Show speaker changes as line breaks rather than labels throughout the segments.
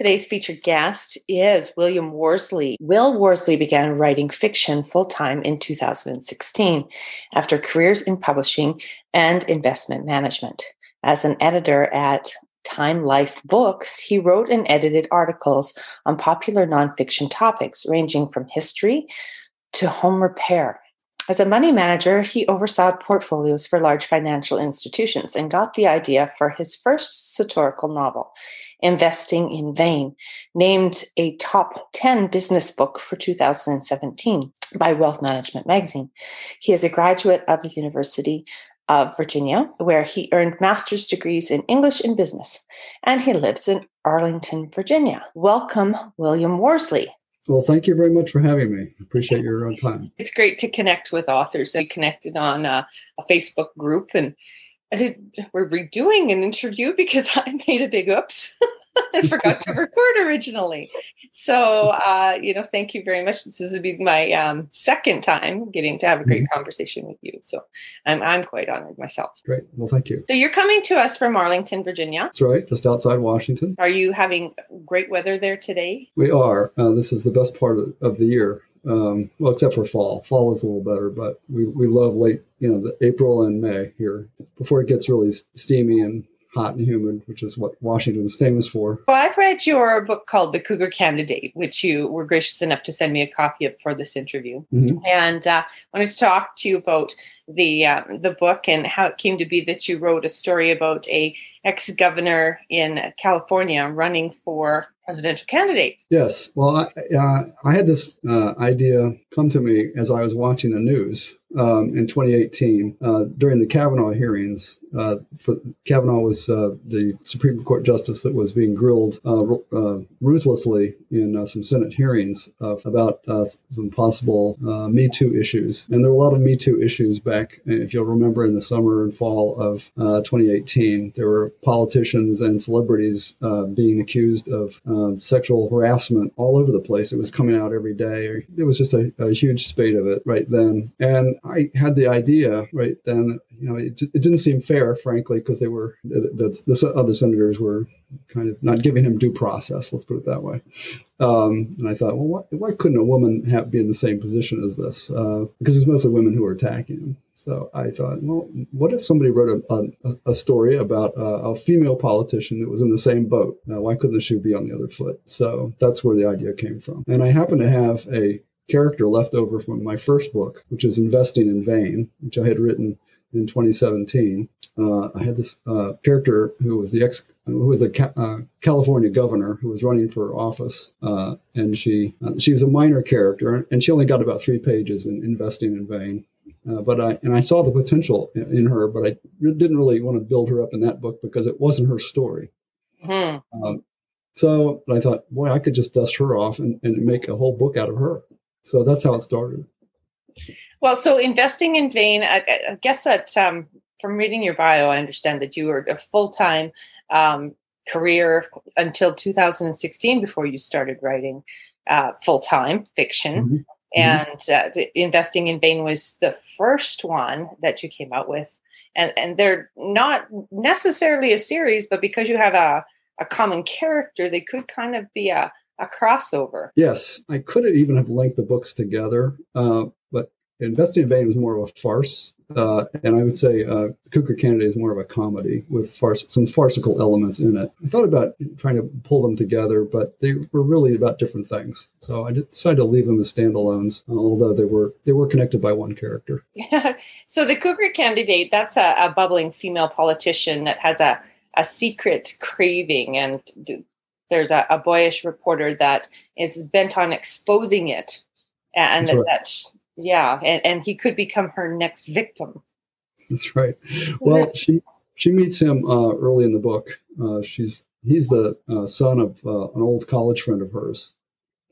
Today's featured guest is William Worsley. Will Worsley began writing fiction full time in 2016 after careers in publishing and investment management. As an editor at Time Life Books, he wrote and edited articles on popular nonfiction topics ranging from history to home repair. As a money manager, he oversaw portfolios for large financial institutions and got the idea for his first satirical novel, Investing in Vain, named a top 10 business book for 2017 by Wealth Management magazine. He is a graduate of the University of Virginia, where he earned master's degrees in English and business, and he lives in Arlington, Virginia. Welcome, William Worsley.
Well, thank you very much for having me. Appreciate your uh, time.
It's great to connect with authors. I connected on a, a Facebook group, and I did. We're redoing an interview because I made a big oops. I forgot to record originally. So, uh, you know, thank you very much. This is be my um, second time getting to have a great mm-hmm. conversation with you. So, I'm I'm quite honored myself.
Great. Well, thank you.
So, you're coming to us from Arlington, Virginia.
That's right, just outside Washington.
Are you having great weather there today?
We are. Uh, this is the best part of, of the year. Um, well, except for fall. Fall is a little better, but we, we love late, you know, the April and May here before it gets really steamy and hot and humid, which is what Washington's famous for.
Well, I've read your book called The Cougar Candidate, which you were gracious enough to send me a copy of for this interview. Mm-hmm. And uh, I wanted to talk to you about the um, the book and how it came to be that you wrote a story about a ex governor in California running for presidential candidate.
Yes. Well, I, uh, I had this uh, idea come to me as I was watching the news um, in 2018 uh, during the Kavanaugh hearings. Uh, for, Kavanaugh was uh, the Supreme Court justice that was being grilled uh, ruthlessly in some Senate hearings about some possible Me Too issues. And there were a lot of Me Too issues back, if you'll remember, in the summer and fall of 2018. There were politicians and celebrities being accused of sexual harassment all over the place. It was coming out every day. It was just a, a huge spate of it right then. And I had the idea right then, you know, it, it didn't seem fair, frankly, because they were, the, the, other senators were kind of not giving him due process, let's put it that way. Um, and I thought, well, why, why couldn't a woman have, be in the same position as this? Uh, because it's mostly women who are attacking him. So I thought, well, what if somebody wrote a, a, a story about a female politician that was in the same boat? Uh, why couldn't the shoe be on the other foot? So that's where the idea came from. And I happen to have a character left over from my first book, which is Investing in Vain, which I had written in 2017. Uh, I had this uh, character who was the ex, who was a ca- uh, California governor who was running for office, uh, and she uh, she was a minor character, and she only got about three pages in Investing in Vain. Uh, but I and I saw the potential in, in, her, but I didn't really want to build her up in that book because it wasn't her story. Hmm. Um, so I thought, boy, I could just dust her off and, and make a whole book out of her. So that's how it started.
Well, so investing in vain, I, I guess that um, from reading your bio, I understand that you were a full time um, career until 2016 before you started writing uh, full time fiction. Mm-hmm. Mm-hmm. And uh, investing in vain was the first one that you came out with. And, and they're not necessarily a series, but because you have a, a common character, they could kind of be a, a crossover.
Yes, I could have even have linked the books together, uh, but Investing in Vain is more of a farce, uh, and I would say uh, Cougar Candidate is more of a comedy with farce, some farcical elements in it. I thought about trying to pull them together, but they were really about different things. So I decided to leave them as standalones, although they were they were connected by one character.
so the Cougar Candidate, that's a, a bubbling female politician that has a a secret craving and there's a, a, boyish reporter that is bent on exposing it. And that, right. that, yeah and, and he could become her next victim.
That's right. Well she she meets him uh, early in the book. Uh, she's he's the uh, son of uh, an old college friend of hers.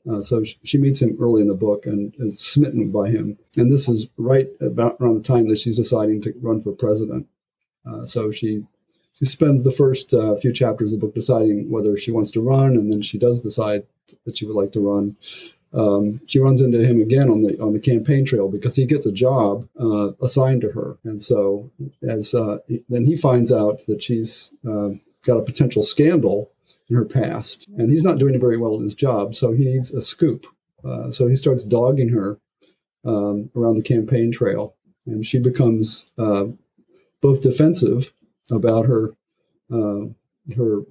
Uh, so she, she meets him early in the book and is smitten by him. And this is right about around the time that she's deciding to run for president. Uh, so she she spends the first uh, few chapters of the book deciding whether she wants to run, and then she does decide that she would like to run. Um, she runs into him again on the on the campaign trail because he gets a job uh, assigned to her, and so as uh, then he finds out that she's uh, got a potential scandal in her past, and he's not doing very well in his job, so he needs a scoop. Uh, so he starts dogging her um, around the campaign trail, and she becomes uh, both defensive about her uh, her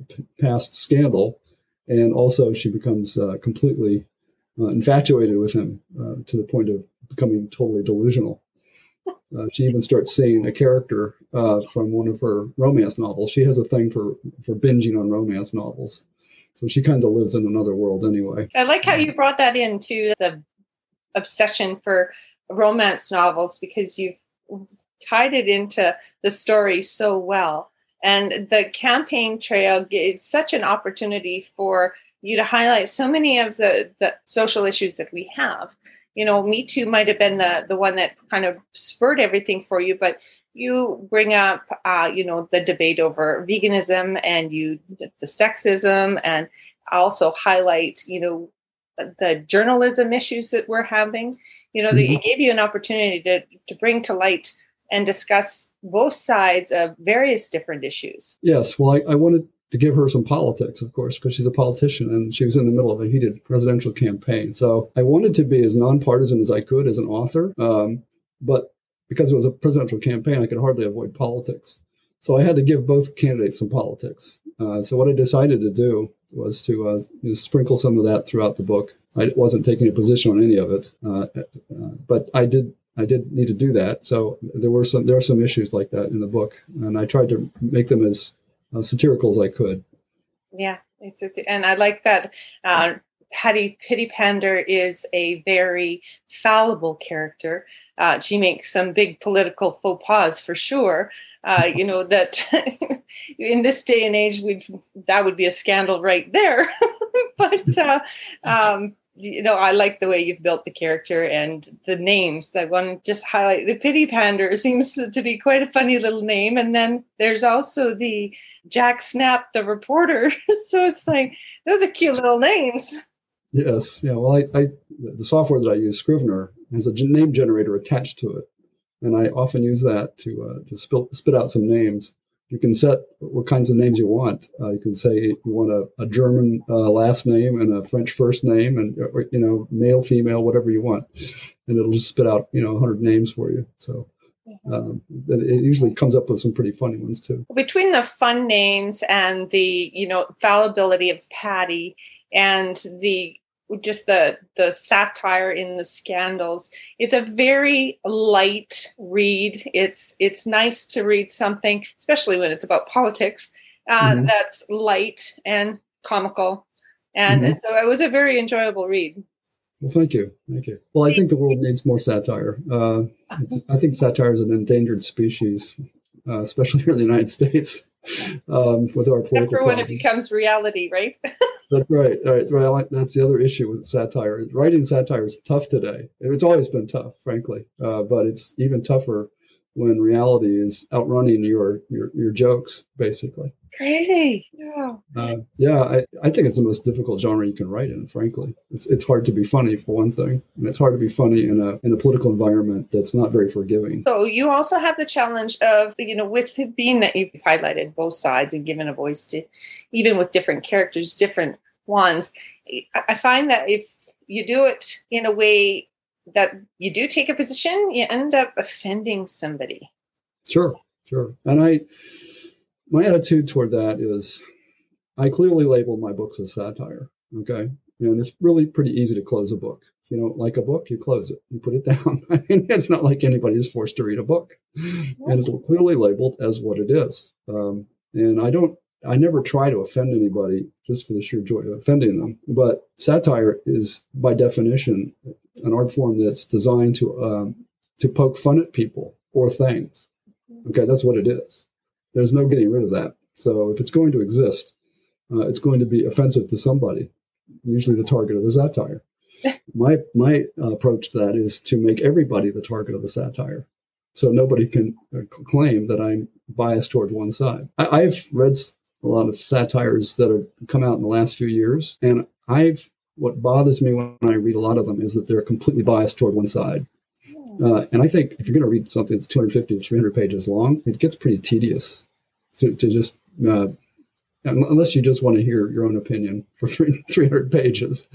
past scandal, and also she becomes uh, completely uh, infatuated with him uh, to the point of becoming totally delusional. Uh, she even starts seeing a character from one of her romance novels. She has a thing for for binging on romance novels, so she kind of lives in another world anyway.
I like how you brought that into the obsession for romance novels because you've tied it into the story so well. And the campaign trail is such an opportunity for you to highlight so many of the, the social issues that we have you know, Me Too might have been the the one that kind of spurred everything for you, but you bring up, uh, you know, the debate over veganism and you the sexism, and also highlight, you know, the journalism issues that we're having. You know, mm-hmm. that it gave you an opportunity to to bring to light and discuss both sides of various different issues.
Yes, well, I, I wanted to give her some politics, of course, because she's a politician and she was in the middle of a heated presidential campaign. So I wanted to be as nonpartisan as I could as an author, um, but because it was a presidential campaign, I could hardly avoid politics. So I had to give both candidates some politics. Uh, so what I decided to do was to uh, you know, sprinkle some of that throughout the book. I wasn't taking a position on any of it, uh, uh but I did I did need to do that. So there were some there are some issues like that in the book, and I tried to make them as uh, satirical as I could.
Yeah, and I like that. Uh, Patty Pander is a very fallible character. Uh, she makes some big political faux pas for sure. Uh, you know that in this day and age, we that would be a scandal right there. but uh, um, you know, I like the way you've built the character and the names. I want to just highlight the Patty Pander seems to be quite a funny little name. And then there's also the Jack Snap, the reporter. so it's like, those are cute little names.
Yes. Yeah. Well, I, I the software that I use, Scrivener, has a name generator attached to it. And I often use that to, uh, to spit, spit out some names you can set what kinds of names you want. Uh, you can say you want a, a German uh, last name and a French first name, and or, you know male, female, whatever you want, and it'll just spit out you know 100 names for you. So mm-hmm. um, it usually comes up with some pretty funny ones too.
Between the fun names and the you know fallibility of Patty and the just the the satire in the scandals. It's a very light read. It's it's nice to read something especially when it's about politics uh, mm-hmm. that's light and comical. And, mm-hmm. so it was a very enjoyable read.
Well thank you. Thank you. Well i think the world needs more satire. Uh, i think satire is an endangered species uh, especially here in the united states um, with our political
Except for when it becomes reality right
That's right. All right. Right. That's the other issue with satire. Writing satire is tough today. It's always been tough, frankly, uh, but it's even tougher when reality is outrunning your your, your jokes, basically.
Crazy. Yeah.
Uh, yeah. I, I think it's the most difficult genre you can write in. Frankly, it's it's hard to be funny for one thing, and it's hard to be funny in a in a political environment that's not very forgiving.
So you also have the challenge of you know with being that you've highlighted both sides and given a voice to even with different characters, different ones. I find that if you do it in a way that you do take a position, you end up offending somebody.
Sure, sure. And I, my attitude toward that is, I clearly label my books as satire. Okay, and it's really pretty easy to close a book. If you don't like a book, you close it, you put it down. I mean, it's not like anybody is forced to read a book, and it's clearly labeled as what it is. Um, and I don't I never try to offend anybody just for the sheer joy of offending them. But satire is, by definition, an art form that's designed to um, to poke fun at people or things. Okay, that's what it is. There's no getting rid of that. So if it's going to exist, uh, it's going to be offensive to somebody, usually the target of the satire. my my approach to that is to make everybody the target of the satire, so nobody can uh, claim that I'm biased toward one side. I, have read a lot of satires that have come out in the last few years. And I've what bothers me when I read a lot of them is that they're completely biased toward one side. Uh, and I think if you're going to read something that's 250 to 300 pages long, it gets pretty tedious to, to just uh, unless you just want to hear your own opinion for three, 300 pages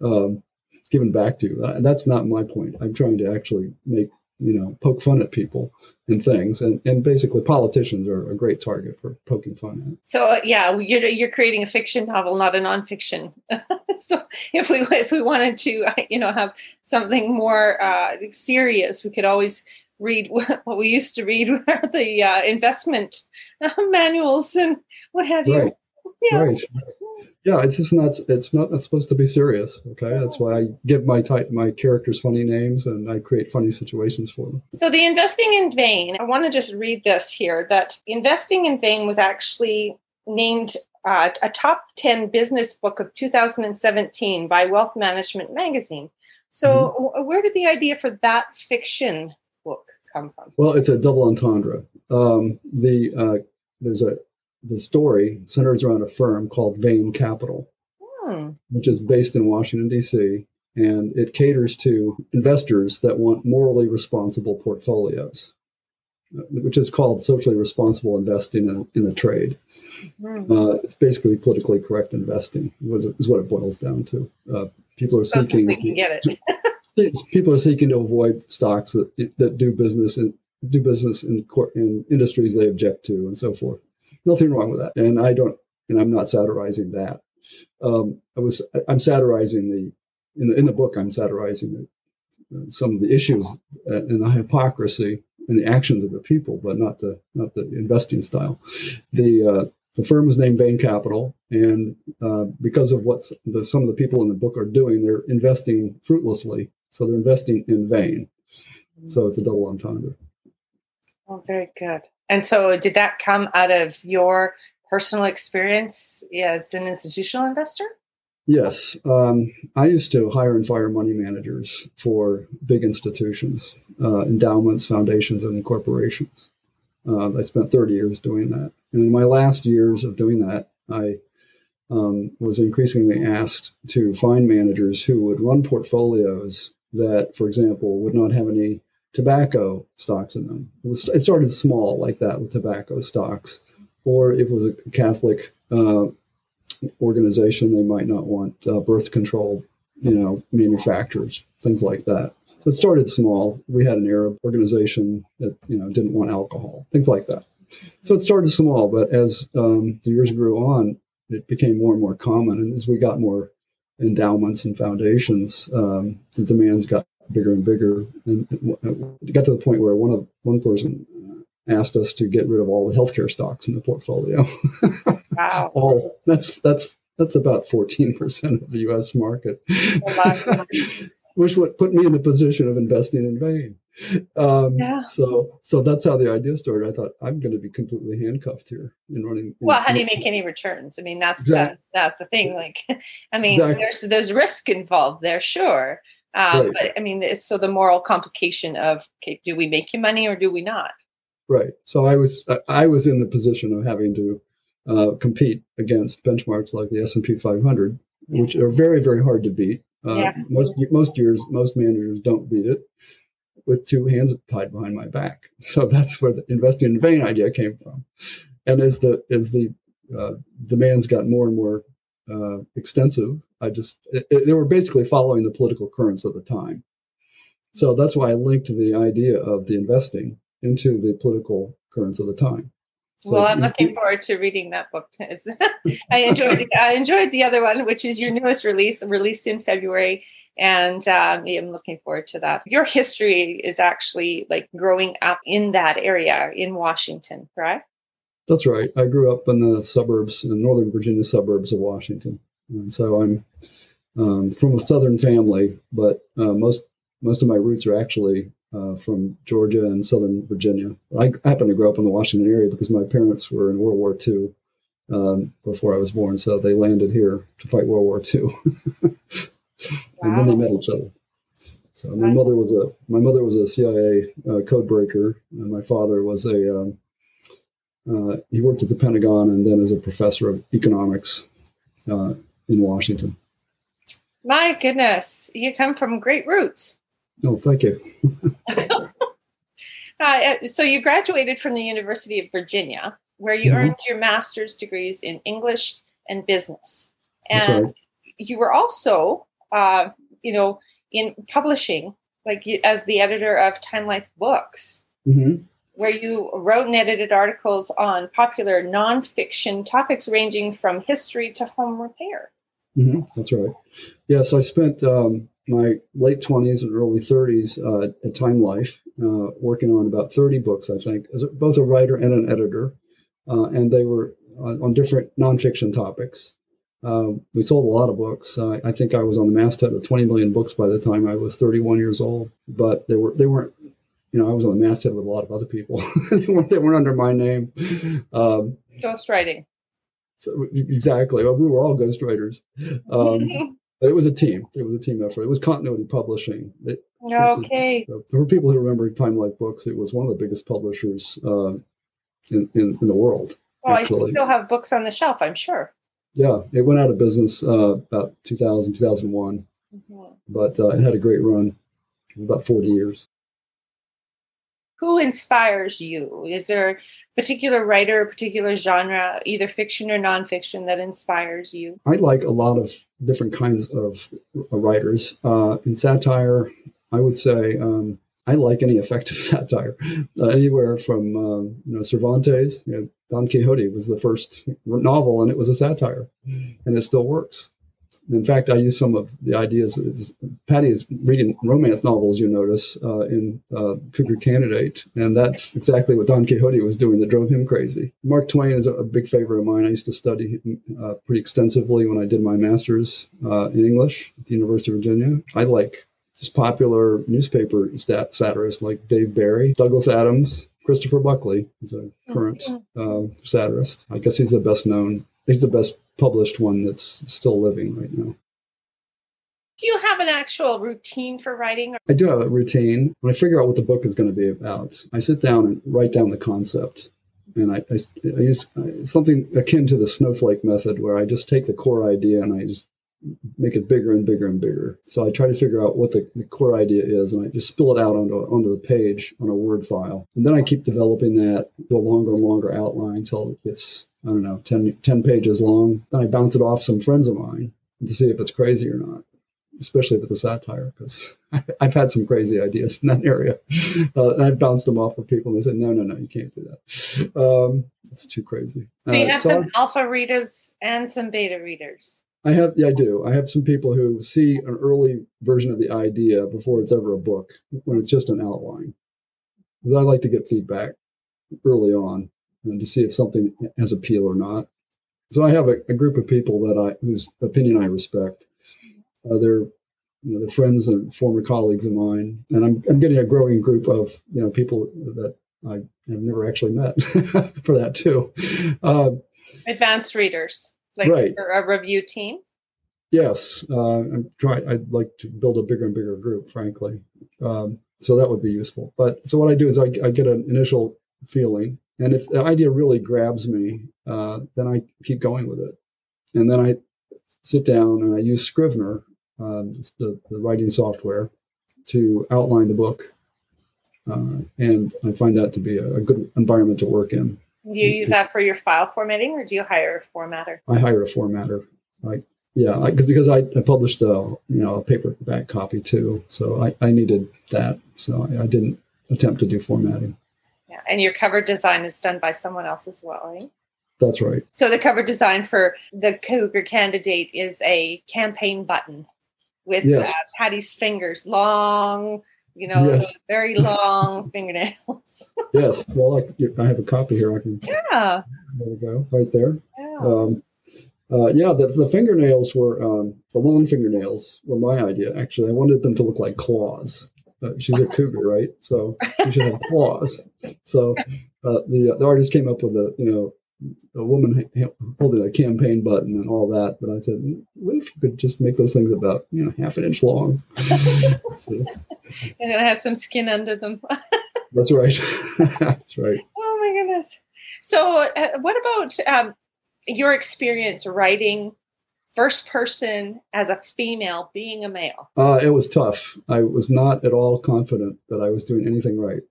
um, given back to you. Uh, that's not my point. I'm trying to actually make, you know, poke fun at people and things. And, and basically, politicians are a great target for poking fun at.
So, uh, yeah, you're, you're creating a fiction novel, not a nonfiction. so, if we if we wanted to, you know, have something more uh, serious, we could always read what we used to read were the uh, investment manuals and what have you.
Right. Yeah. Right. Yeah, it's just not. It's not, supposed to be serious. Okay, that's why I give my type my characters funny names and I create funny situations for them.
So the investing in vain. I want to just read this here. That investing in vain was actually named uh, a top ten business book of 2017 by Wealth Management Magazine. So mm-hmm. where did the idea for that fiction book come from?
Well, it's a double entendre. Um, the uh, there's a the story centers around a firm called Vain Capital, hmm. which is based in Washington D.C. and it caters to investors that want morally responsible portfolios, uh, which is called socially responsible investing in, in the trade. Hmm. Uh, it's basically politically correct investing, is what it boils down to. Uh, people are seeking.
get
people are seeking to avoid stocks that that do business in do business in in industries they object to and so forth. Nothing wrong with that, and I don't, and I'm not satirizing that. Um, I was I'm satirizing the in the in the book I'm satirizing the, uh, some of the issues and the hypocrisy and the actions of the people, but not the not the investing style. The uh, the firm was named Vain Capital, and uh, because of what some of the people in the book are doing, they're investing fruitlessly so they're investing in vain. So it's a double entendre.
Oh, very good. And so did that come out of your personal experience as an institutional investor?
Yes. Um, I used to hire and fire money managers for big institutions, uh, endowments, foundations, and corporations. Uh, I spent 30 years doing that. And in my last years of doing that, I um, was increasingly asked to find managers who would run portfolios that, for example, would not have any tobacco stocks in them. It, was, it started small like that with tobacco stocks, or if it was a Catholic uh, organization, they might not want uh, birth control, you know, manufacturers, things like that. So it started small. We had an Arab organization that you know didn't want alcohol, things like that. So it started small, but as um, the years grew on, it became more and more common. And as we got more endowments and foundations, um, the demands got bigger and bigger, and it got to the point where one of one person asked us to get rid of all the healthcare stocks in the portfolio.
Wow,
all that's that's that's about fourteen percent of the U.S. market, which would put me in the position of investing in vain. Um, yeah. So, so that's how the idea started. I thought I'm going to be completely handcuffed here in running.
Well, how do you make any returns? I mean, that's exactly. the, that's the thing. Like, I mean, exactly. there's there's risk involved there, sure. Um, right. But I mean, it's so the moral complication of okay, do we make you money or do we not?
Right. So I was I was in the position of having to uh, compete against benchmarks like the S and P 500, yeah. which are very very hard to beat. Uh, yeah. Most most years most managers don't beat it with two hands tied behind my back. So that's where the investing in vain idea came from. And as the as the uh, demands got more and more uh, extensive, I just it, it, they were basically following the political currents of the time. So that's why I linked the idea of the investing into the political currents of the time.
So well, I'm looking forward to reading that book. I enjoyed I enjoyed the other one, which is your newest release, released in February and um, I'm looking forward to that. Your history is actually like growing up in that area in Washington, correct?
That's right. I grew up in the suburbs, in the Northern Virginia suburbs of Washington, and so I'm um, from a Southern family, but uh, most most of my roots are actually uh, from Georgia and Southern Virginia. I happen to grow up in the Washington area because my parents were in World War II um, before I was born, so they landed here to fight World War II. and then they met each other. So my mother was a my mother was a CIA uh, code breaker, and my father was a um, uh, he worked at the Pentagon and then as a professor of economics uh, in Washington.
My goodness, you come from great roots.
Oh, thank you.
Uh, so you graduated from the University of Virginia. where you mm-hmm. earned your master's degrees in English and business. And right. you were also, uh, you know, in publishing, like as the editor of Time Life Books, mm-hmm. Where you wrote and edited articles on popular nonfiction topics ranging from history to home repair.
Mm-hmm. That's right. Yes, I spent um, my late 20s and early 30s uh, at Time Life uh, working on about 30 books, I think, as both a writer and an editor. Uh, and they were on different nonfiction topics. Um, we sold a lot of books. Uh, I think I was on the masthead of 20 million books by the time I was 31 years old. But they were they weren't, you know, I was on the masthead with a lot of other people. they, weren't, they weren't under my name. Um,
Ghostwriting.
So exactly. Well, we were all ghostwriters. Um, but it was a team. It was a team effort. It was continuity publishing. It,
okay.
A, for people who remember Time Life Books, it was one of the biggest publishers uh, in, in, in the world.
Oh, actually. I still have books on the shelf, I'm sure.
Yeah, it went out of business uh, about 2000, 2001, mm-hmm. but uh, it had a great run, about 40 years.
Who inspires you? Is there a particular writer, a particular genre, either fiction or nonfiction, that inspires you?
I like a lot of different kinds of writers. Uh, in satire, I would say um, I like any effective satire, uh, anywhere from uh, you know Cervantes. You know, Don Quixote was the first novel, and it was a satire, and it still works. In fact, I use some of the ideas. Patty is reading romance novels, you notice, uh, in uh, Cougar Candidate, and that's exactly what Don Quixote was doing that drove him crazy. Mark Twain is a, big favorite of mine. I used to study uh, pretty extensively when I did my master's uh, in English at the University of Virginia. I like just popular newspaper stat- satirists like Dave Barry, Douglas Adams, Christopher Buckley is a current uh, satirist. I guess he's the best known. He's the best published one that's still living right now.
Do you have an actual routine for writing?
I do have a routine. When I figure out what the book is going to be about, I sit down and write down the concept. And I, I, I use something akin to the snowflake method where I just take the core idea and I just make it bigger and bigger and bigger. So I try to figure out what the, the, core idea is, and I just spill it out onto onto the page on a Word file, and then I keep developing that to a longer and longer outline until it gets I don't know 10, 10 pages long. Then I bounce it off some friends of mine to see if it's crazy or not. Especially with the satire, because I've had some crazy ideas in that area, uh, and I've bounced them off of people, and they said, "No, no, no, you can't do that. Um, it's too crazy."
So you uh, have so some I've, alpha readers and some beta readers.
I have, yeah, I do. I have some people who see an early version of the idea before it's ever a book, when it's just an outline. Because I like to get feedback early on and to see if something has appeal or not. So I have a, a group of people that I whose opinion I respect. Uh, they're you know they're friends and former colleagues of mine, and I'm I'm getting a growing group of you know people that I have never actually met for that too. Uh,
Advanced readers like right. a review team?
Yes, uh, I'm trying. I'd like to build a bigger and bigger group, frankly. Um, so that would be useful. But so what I do is I, I get an initial feeling, and if the idea really grabs me, uh, then I keep going with it, and then I sit down and I use Scrivener, um, the, the writing software, to outline the book, uh, and I find that to be a, a good environment to work in.
Do you use that for your file formatting, or do you hire a formatter?
I hire a formatter. I yeah, I, because I, I, published a you know a paperback copy too, so I, I needed that, so I, I, didn't attempt to do formatting.
Yeah, and your cover design is done by someone else as well, right?
That's right.
So the cover design for the Cougar candidate is a campaign button with yes. uh, Patty's fingers long you know, yes. very long fingernails.
yes. Well, I, I, have a copy here. I can.
Yeah.
There we go. Right there. Yeah. Um, uh, yeah, the, the fingernails were um, the long fingernails were my idea. Actually, I wanted them to look like claws. Uh, she's a cougar, right? So she should have claws. So uh, the the artist came up with a you know a woman holding a campaign button and all that. But I said, what if you could just make those things about you know half an inch long?
so, You're gonna have some skin under them.
that's right. that's right.
Oh my goodness. So, uh, what about um, your experience writing first person as a female being a male?
Uh, it was tough. I was not at all confident that I was doing anything right.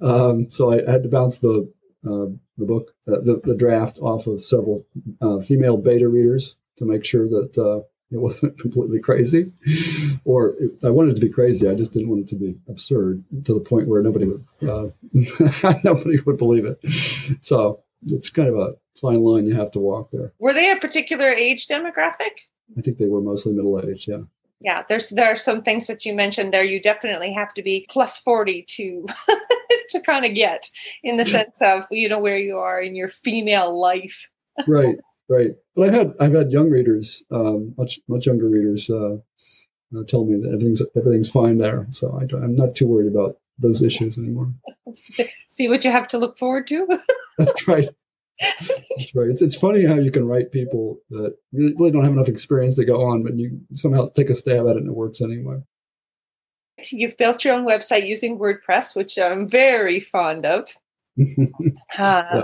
um, so I had to bounce the uh, the book, uh, the, the draft off of several uh, female beta readers to make sure that uh, it wasn't completely crazy, or it, I wanted it to be crazy. I just didn't want it to be absurd to the point where nobody would uh, nobody would believe it. So it's kind of a fine line you have to walk there.
Were they a particular age demographic?
I think they were mostly middle aged. Yeah.
Yeah, there's there are some things that you mentioned there. You definitely have to be plus forty to to kind of get in the sense of you know where you are in your female life.
right, right. But I've had I've had young readers, um, much much younger readers, uh, uh, tell me that everything's everything's fine there. So I, I am not too worried about those issues anymore.
See what you have to look forward to.
That's right. That's right. It's, it's funny how you can write people that really, really don't have enough experience to go on, but you somehow take a stab at it and it works anyway.
You've built your own website using WordPress, which I'm very fond of. uh, yeah.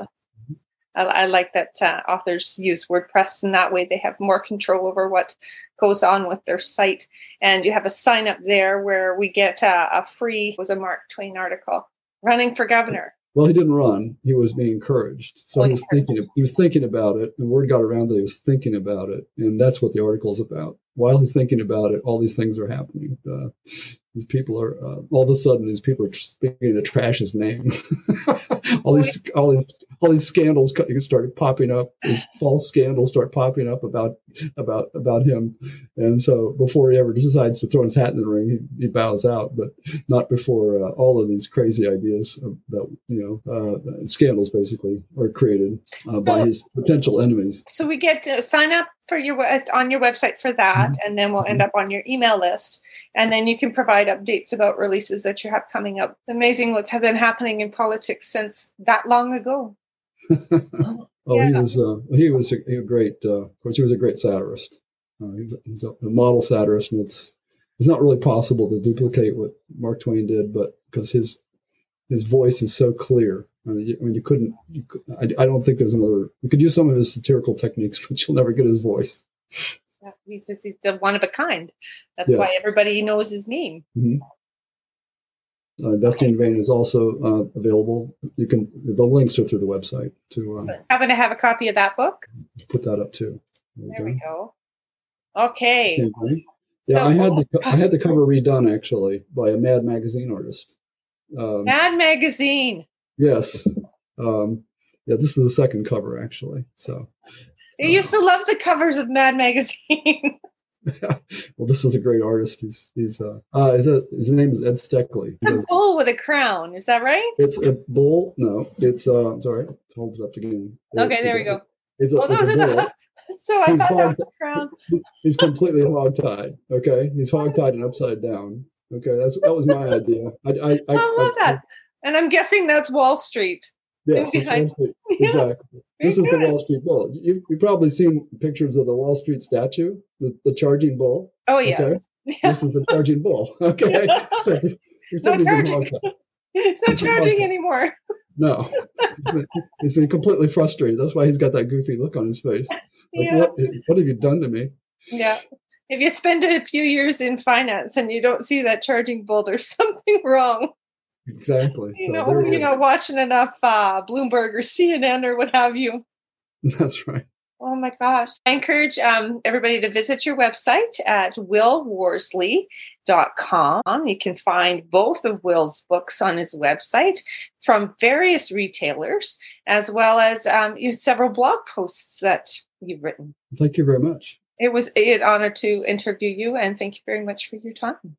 I, I, like that uh, authors use WordPress, and that way they have more control over what goes on with their site. And you have a sign up there where we get uh, a free was a Mark Twain article running for governor.
Well, he didn't run. He was being encouraged. So oh, he was thinking. He was thinking about it. The word got around that he was thinking about it, and that's what the article is about. While he's thinking about it, all these things are happening. Uh, these people are uh, all of a sudden these people are beginning to trash his name. all these all these all these scandals started popping up. These false scandals start popping up about about about him. And so before he ever decides to throw his hat in the ring, he, he bows out. But not before uh, all of these crazy ideas that you know uh, scandals basically are created uh, by his potential enemies.
So we get to sign up for your on your website for that, mm-hmm. and then we'll end up on your email list, and then you can provide updates about releases that you have coming up. It's amazing what's been happening in politics since that long ago.
oh, yeah. he was uh, he was a, a great. Uh, of course, he was a great satirist. Uh, he's, he's a, a, model satirist, and it's it's not really possible to duplicate what Mark Twain did, but because his his voice is so clear. I mean, you, I mean, you couldn't. You could, I, I, don't think there's another. You could use some of his satirical techniques, but you'll never get his voice.
He's, he's the one of a kind. That's yes. why everybody knows his name.
Mm-hmm. Uh, Investing in Vain is also uh, available. You can the links are through the website. To um,
happen to have a copy of that book.
Put that up too.
There, there we go. Okay.
Yeah, so, I had the I had the cover redone actually by a Mad Magazine artist.
Um, Mad Magazine.
Yes. Um, yeah, this is the second cover actually. So.
I used to love the covers of Mad Magazine.
well, this was a great artist. He's he's uh, uh is that his name is Ed Steckley.
A bull with a crown, is that right?
It's a bull. No, it's uh. Sorry, hold it up again.
Okay, there we go.
It's a, oh, it's a bull.
so I he's thought hog, that was a crown.
He's completely hog-tied. Okay, he's hog-tied and upside down. Okay, that's that was my idea. I I, I,
I love I, that, and I'm guessing that's Wall Street.
Yes, exactly. this is the Wall Street Bull. You've, you've, probably seen pictures of the Wall Street statue, the, the charging bull.
Oh, yes. Okay?
Yeah. This is the charging bull. Okay. So
it's not charging. It's not charging anymore.
No. He's been, completely frustrated. That's why he's got that goofy look on his face. Like, yeah. what, what have you done to me?
Yeah. If you spend a few years in finance and you don't see that charging bull, there's something wrong.
Exactly.
You so know, you know, watching enough uh, Bloomberg or CNN or what have you.
That's right.
Oh my gosh. I encourage um, everybody to visit your website at willworsley.com. You can find both of Will's books on his website from various retailers, as well as um, several blog posts that you've written.
Thank you very much.
It was an honor to interview you, and thank you very much for your time.